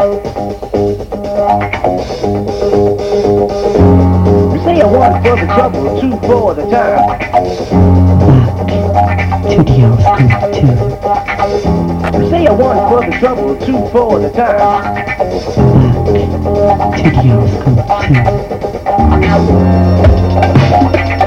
You say a one for the trouble, two for the time. Hmm. Studios Group 2. You say a one for the trouble, two for the time. Studios Group 2. Rock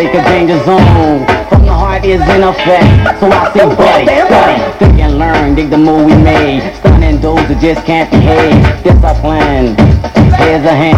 to the danger zone. From the heart is in effect, so I say buddy, study, think and learn, dig the move we made. Stunning those who just can't behave. Discipline, here's a hint,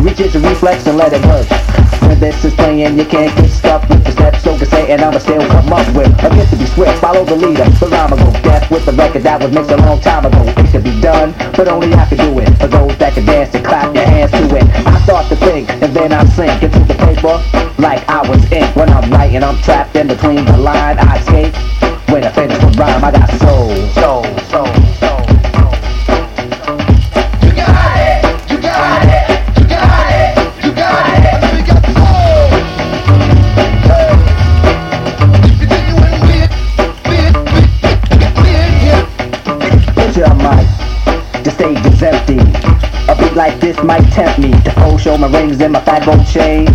Reach it a reflex and let it work. When this is playing, you can't get stuck with the steps. So can say, and I'ma still come up with a get to be swift. Follow the leader, the rhyme will go deaf with the record that was mixed a long time ago. It should be done, but only I can do it. For those that can dance and clap your hands to it. I start to think, and then I sink into the paper like I was ink. When I'm writing, I'm trapped in between the line. I escape. Might tempt me to show my rings and my fat gold chain.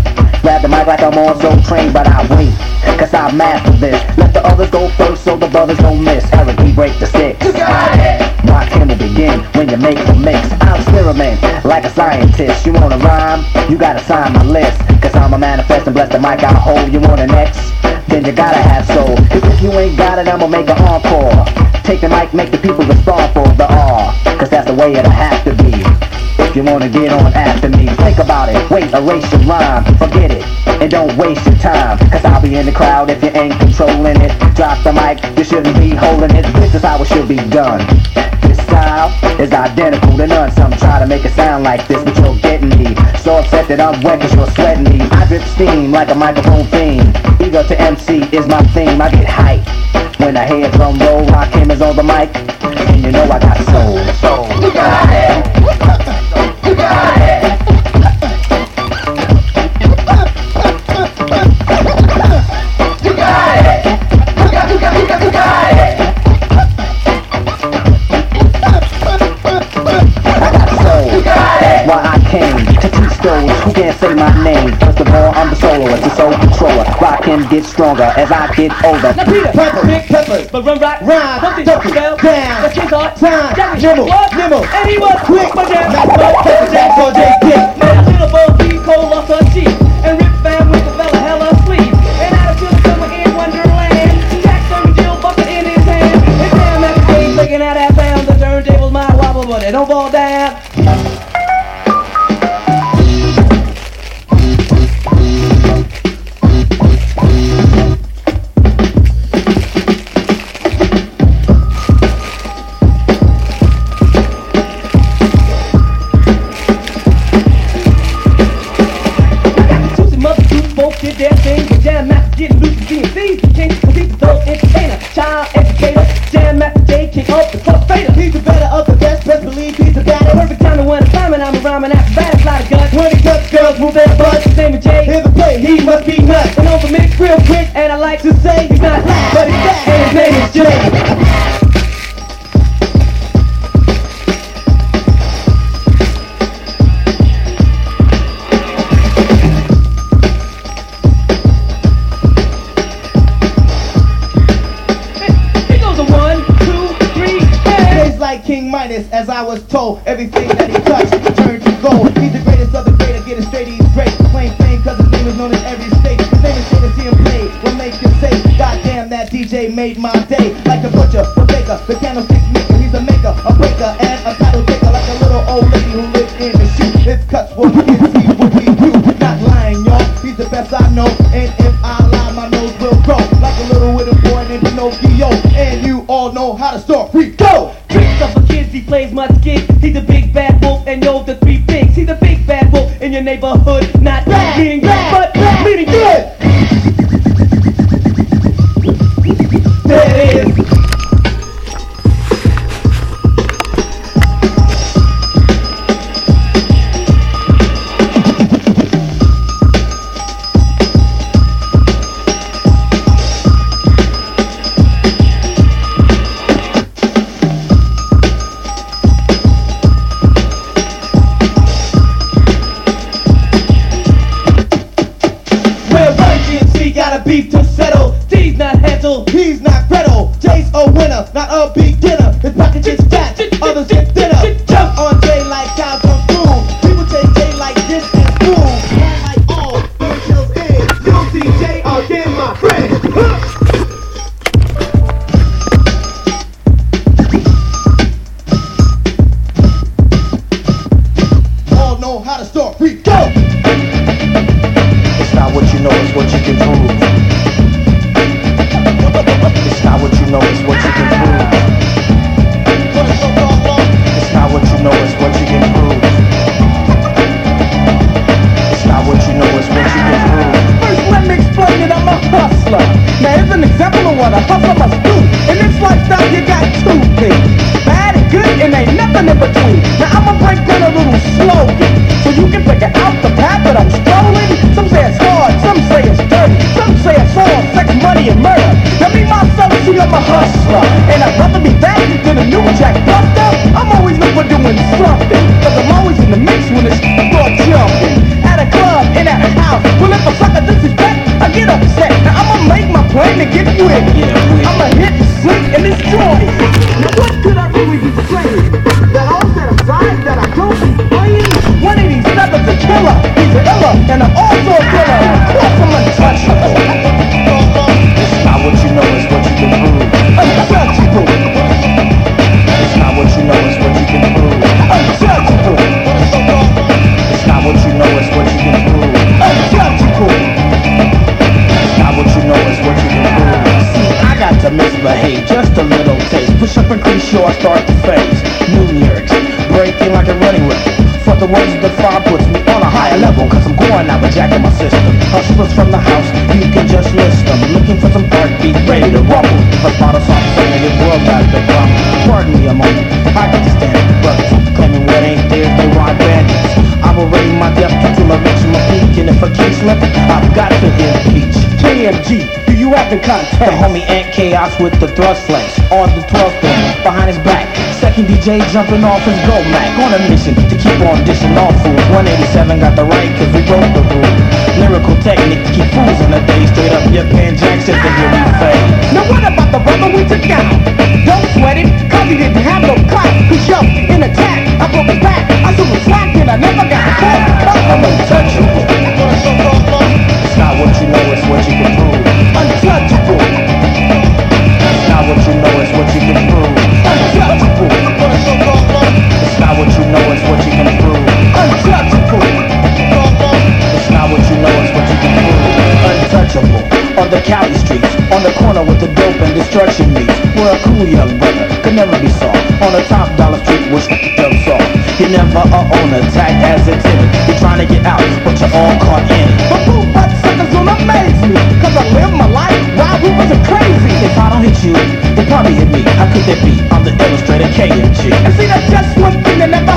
Grab the mic like I'm on so trained, but I wait, cause I master this. Let the others go first so the brothers don't miss. Eric, we break the sticks. You got it. Rock him will begin when you make the mix. I'll experiment like a scientist. You wanna rhyme? You gotta sign my list. Cause I'm a manifest and bless the mic I hold. You want an X? Then you gotta have soul. Cause if you ain't got it, I'ma make an encore. Take the mic, make the people respond for the R. Cause that's the way it'll have to be. You wanna get on after me, think about it. Wait, erase your rhyme, forget it. And don't waste your time. Cause I'll be in the crowd if you ain't controlling it. Drop the mic, you shouldn't be holding it. This is how it should be done. This style is identical to none. Some try to make it sound like this, but you're getting me. So upset that I'm wet cause you're sweating me. I drip steam like a microphone theme. Eager to MC is my theme. I get hype. When I hear drum roll, rock him is on the mic. And you know I got soul. Soul. You got it. Who say my name. First of all, I'm the soloist, the soul controller. Rock him get stronger as I get older. Now Peter, Pepper, Big Peppers, but run right, Rhyme, something double, spell, down, the kid's hard, time, Jack nimble, what? nimble, and he was quick, but Mac, Mac, Pepper, Jack, so J, Dick. Man, syllable, B, Cole Midas, as I was told. Everything that he touched turned to gold. He's the greatest of the great, getting straight, he's great. Claim fame, cause his name is known in every state. His name is straight to see him play. What make you say, goddamn, that DJ made my day. Like the butcher, the baker, the candlestick maker. He's a maker, a breaker, and a title taker. Like a little old lady who lives in the shoe. His cuts will get see what we do. Not lying, y'all. He's the best I know. And if got beef to settle. D's not handled. He's not Gretel. Jay's a winner, not a beginner. His pocket gets fat, others get thinner. The? The homie Ant Chaos with the thrust flex on the 12th floor, behind his back. Second DJ jumping off his go Mac on a mission to keep on dishing off fools. 187 got the right cause we broke the rule. Lyrical technique to keep fools on the day. Straight up your pan jacks at the hear me fade. Now what about the brother we took out? Don't sweat it, cause he didn't have no clout. He jumped in attack, I broke his back. I took him slack and I never got caught. I'm untouchable. It's not what you know, it's what you can prove. On the Cali streets, on the corner with the dope and destruction meets. We're a cool young brother, could never be soft. On the top dollar street, which jumps off. He never a on attack as a timid. You're trying to get out, but you're all caught in. But who but suckers don't amaze me? Cause I live my life while we wasn't crazy. If I don't hit you, it probably hit me. How could that be? I'm the illustrator KMG. And see that's just one thing that never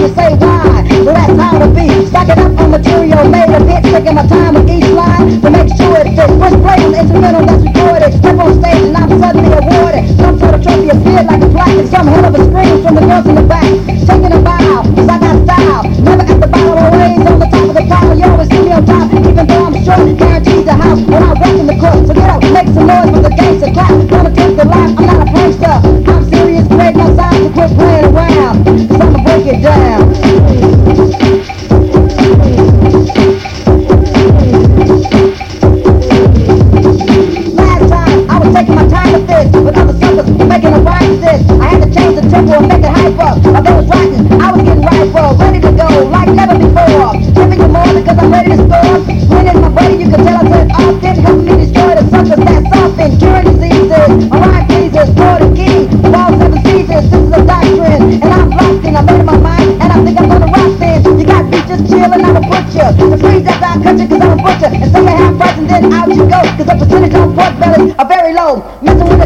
You say why? Well that's how it be. Stacking up on material made of it, taking my time with each line to make sure it fits. First play on instrumental that's recorded. Step on stage and I'm suddenly awarded. Some sort of trophy appeared like a plaque and some hell of a scream from the girls in the back. Taking a bow, cause I got style. Never at the bottom, always on the top of the pile. You always see me on top, even though I'm short. Guaranteed the house when I walk in the court. So get up, make some noise for the gangster clap. Gonna take the life, I'm not a prankster. I'm serious, great, no signs to quit playing around. Last time I was taking my time with this, but suckers making a this. I had to change the tempo and make it was I was getting ready to go like never before. I'm ready to score. When in my buddy, you can tell I said, oh, did help me just chillin', I'm a butcher. The freeze that I cut you cause I'm a butcher. And some are have price and then out you go. Cause the percentage on pork belly are very low. Messing with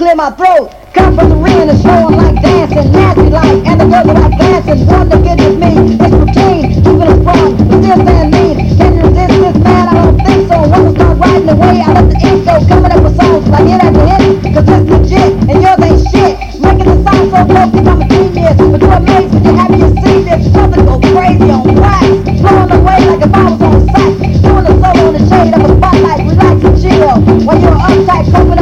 clear my throat. Come from the rain and show I'm like dancing, nasty like, and the girls are like dancing. One to get with me, it's routine, keeping it strong. But this man mean, can you resist this man? I don't think so. Once I start riding the way, I let the ink go. Coming up with songs like hit after hit, cause it's legit, and yours ain't shit. Making the sound so close, think I'm a genius. But you're amazed when you have me to see this. Something go crazy on wax, blowing away like if I was on sack. Doing a solo in the shade of a spotlight, relax and chill. While you're uptight, coping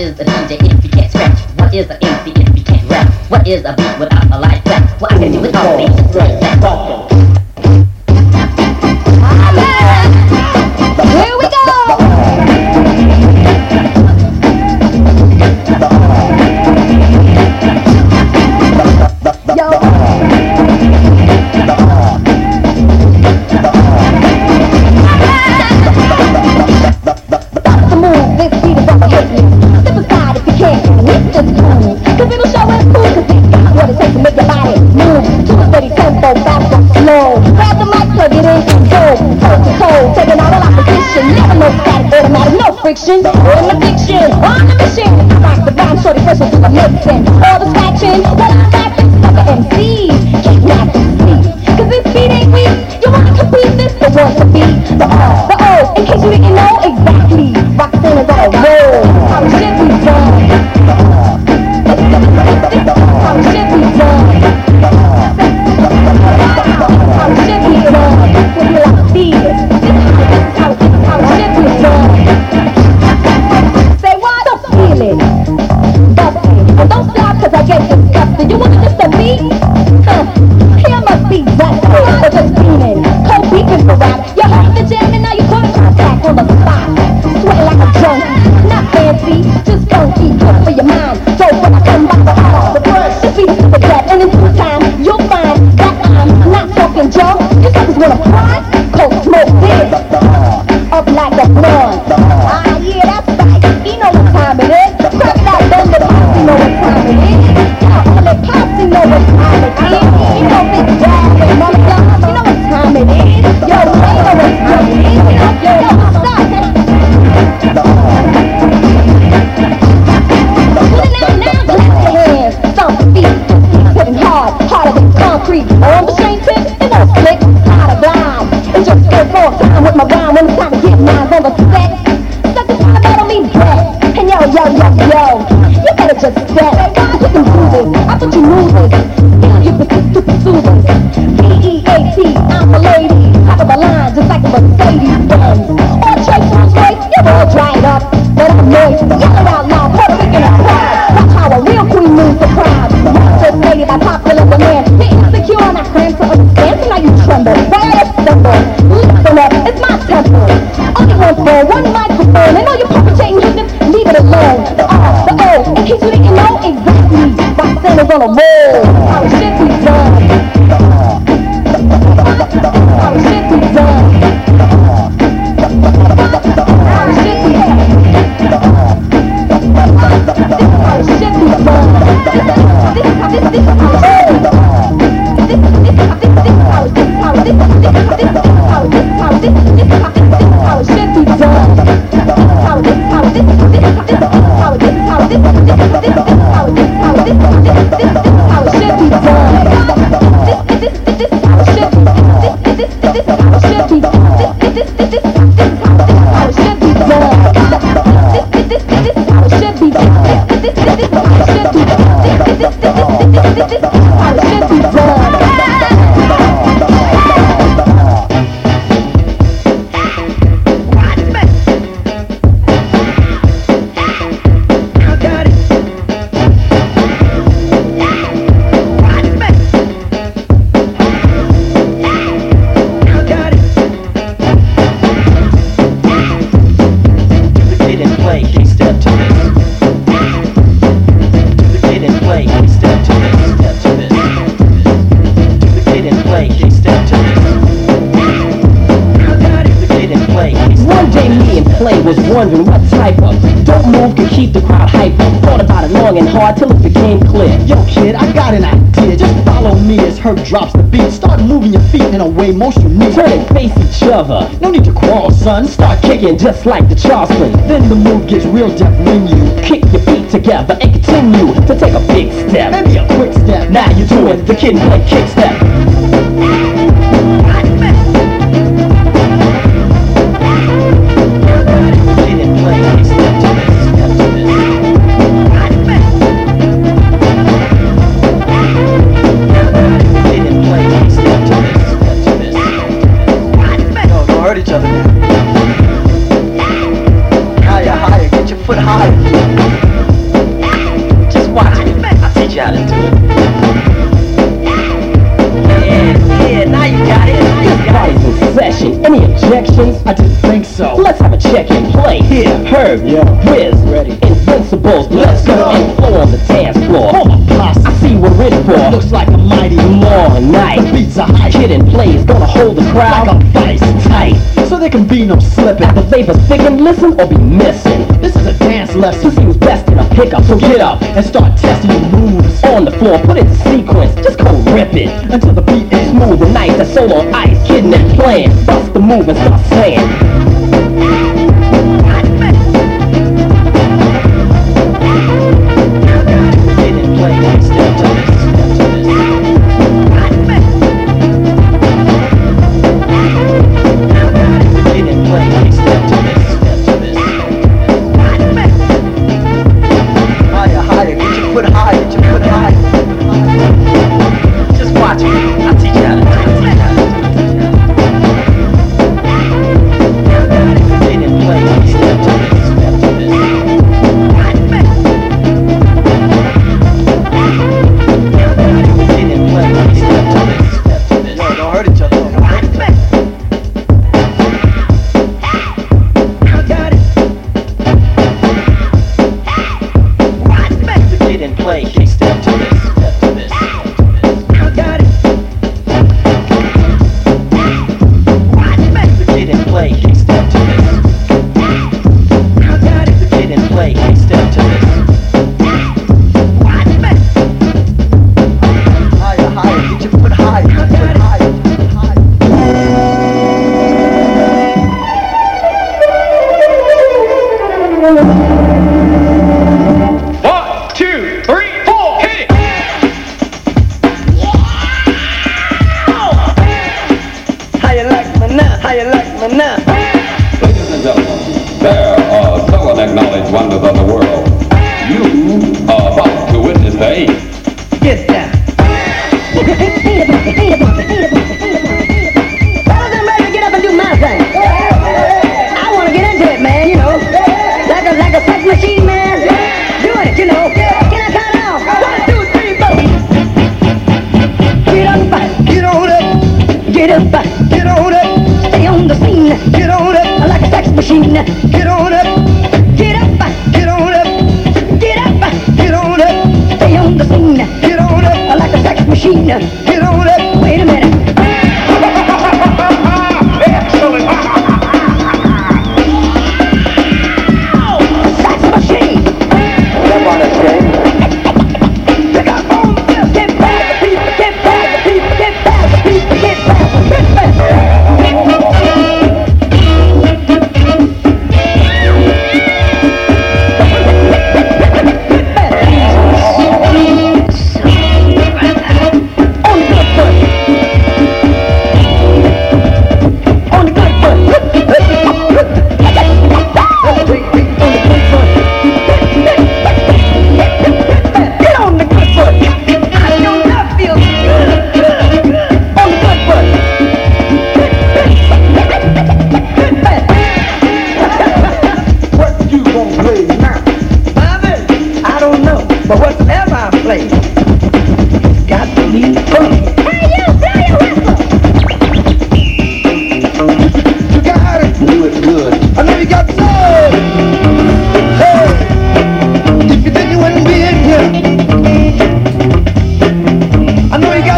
What is a DJ if you can't scratch? What is an MC if you can't rap? What is a beat without a live track? Well, I can do with all, baby, like that. All the scratching I get your back. I thought you knew this. long and hard till it became clear. Yo, kid, I got an idea. Just follow me as her drops the beat. Start moving your feet in a way most unique. Turn and face each other. No need to crawl, son. Start kicking just like the Charleston. Then the move gets real deep when you kick your feet together and continue to take a big step. maybe a quick step. Now you're doing the kid play kick step. nerve, yo. Wiz, ready. Invincibles, let's go. And Floor on the dance floor. Oh my gosh, I see what it's for. Looks like a mighty long night. The beats are high. Kid and is gonna hold the crowd. Like vice tight. So there can be no slipping. The flavor's thick and listen or be missing. This is a dance lesson. Who seems best in a pickup? So get up and start testing your moves. On the floor, put it in sequence. Just go rip it until the beat is smooth and nice. That solo ice, kid kidnap playing. Bust the move and start saying.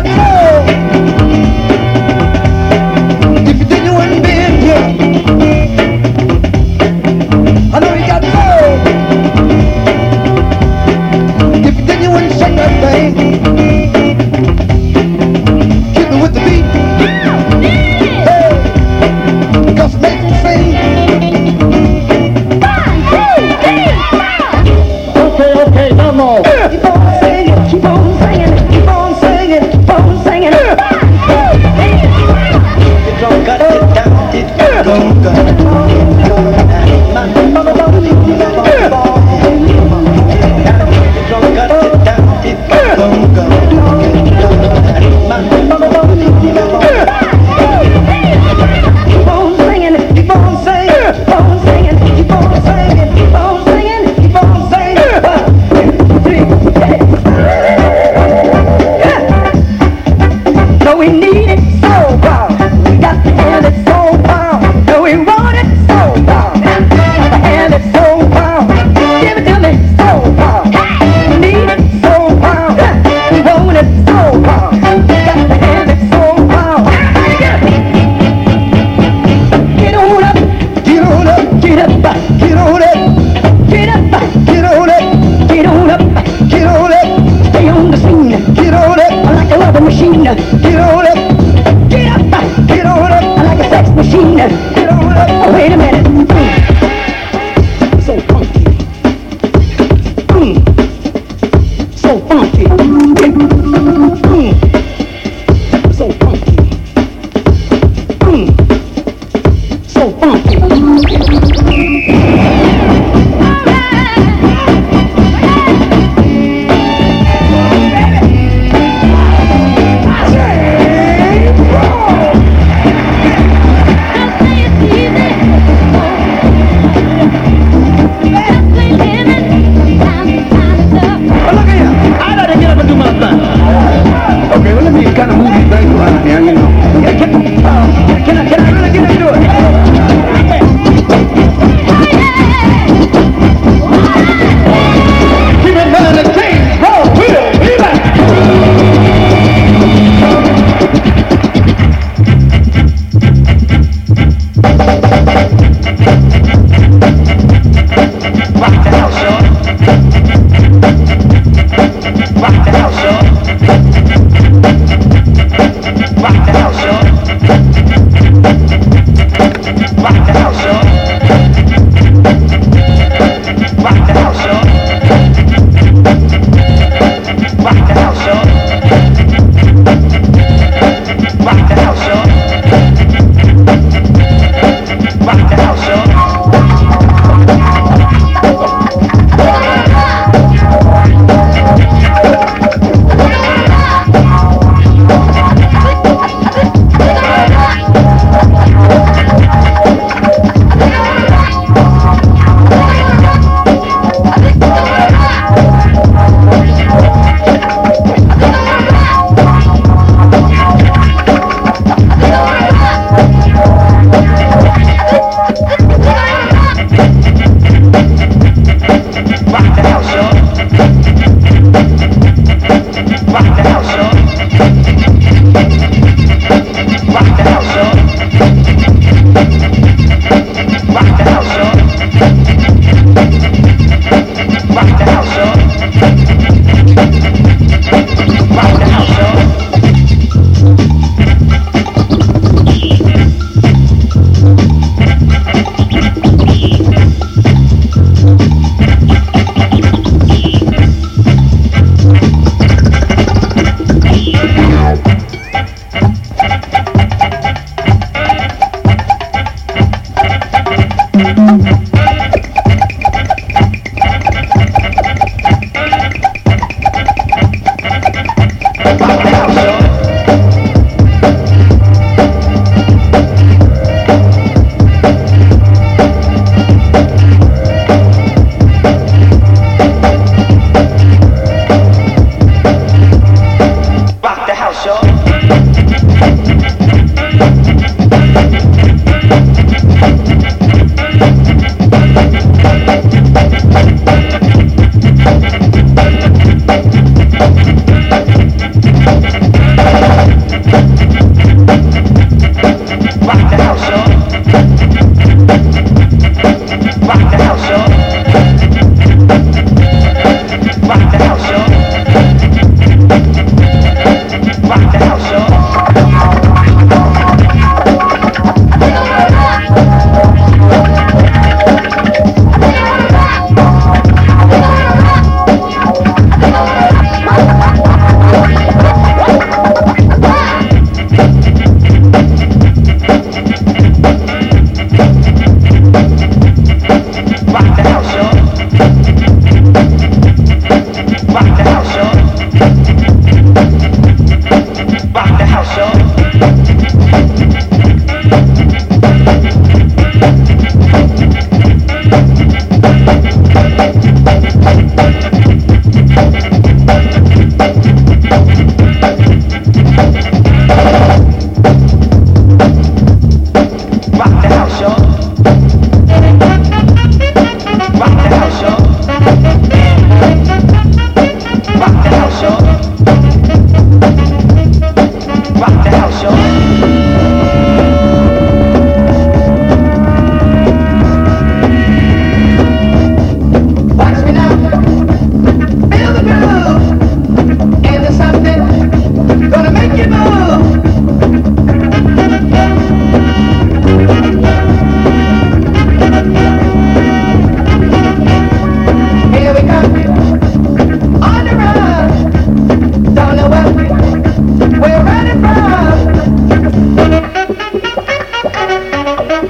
I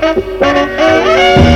Thank.